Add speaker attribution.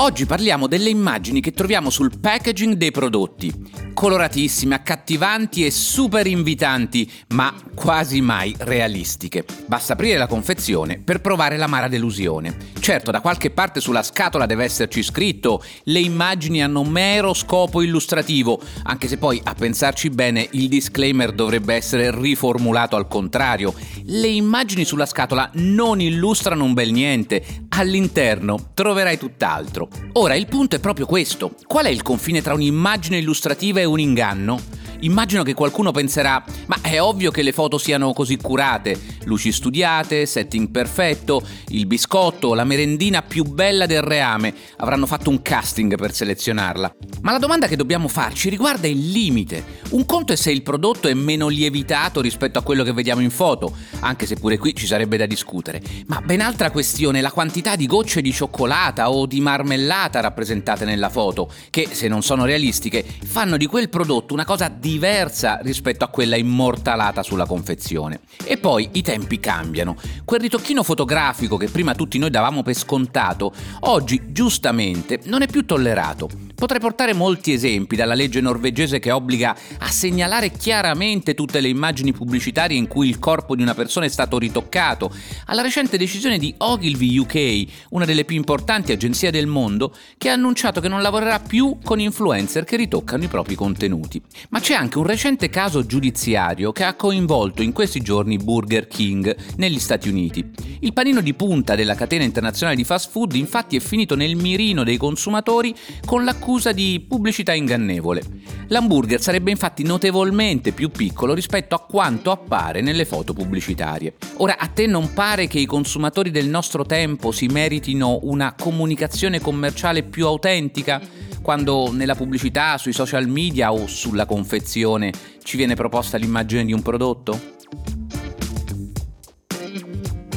Speaker 1: Oggi parliamo delle immagini che troviamo sul packaging dei prodotti coloratissime, accattivanti e super invitanti, ma quasi mai realistiche. Basta aprire la confezione per provare l'amara delusione. Certo, da qualche parte sulla scatola deve esserci scritto le immagini hanno mero scopo illustrativo, anche se poi a pensarci bene il disclaimer dovrebbe essere riformulato al contrario. Le immagini sulla scatola non illustrano un bel niente, all'interno troverai tutt'altro. Ora il punto è proprio questo. Qual è il confine tra un'immagine illustrativa e un inganno? Immagino che qualcuno penserà, ma è ovvio che le foto siano così curate, luci studiate, setting perfetto, il biscotto, la merendina più bella del reame, avranno fatto un casting per selezionarla. Ma la domanda che dobbiamo farci riguarda il limite. Un conto è se il prodotto è meno lievitato rispetto a quello che vediamo in foto, anche se pure qui ci sarebbe da discutere. Ma ben altra questione è la quantità di gocce di cioccolata o di marmellata rappresentate nella foto, che se non sono realistiche fanno di quel prodotto una cosa di diversa rispetto a quella immortalata sulla confezione. E poi i tempi cambiano. Quel ritocchino fotografico che prima tutti noi davamo per scontato, oggi giustamente non è più tollerato. Potrei portare molti esempi dalla legge norvegese che obbliga a segnalare chiaramente tutte le immagini pubblicitarie in cui il corpo di una persona è stato ritoccato, alla recente decisione di Ogilvy UK, una delle più importanti agenzie del mondo, che ha annunciato che non lavorerà più con influencer che ritoccano i propri contenuti. Ma c'è anche un recente caso giudiziario che ha coinvolto in questi giorni Burger King negli Stati Uniti. Il panino di punta della catena internazionale di fast food infatti è finito nel mirino dei consumatori con l'accusa accusa di pubblicità ingannevole. L'hamburger sarebbe infatti notevolmente più piccolo rispetto a quanto appare nelle foto pubblicitarie. Ora, a te non pare che i consumatori del nostro tempo si meritino una comunicazione commerciale più autentica? Quando nella pubblicità, sui social media o sulla confezione ci viene proposta l'immagine di un prodotto?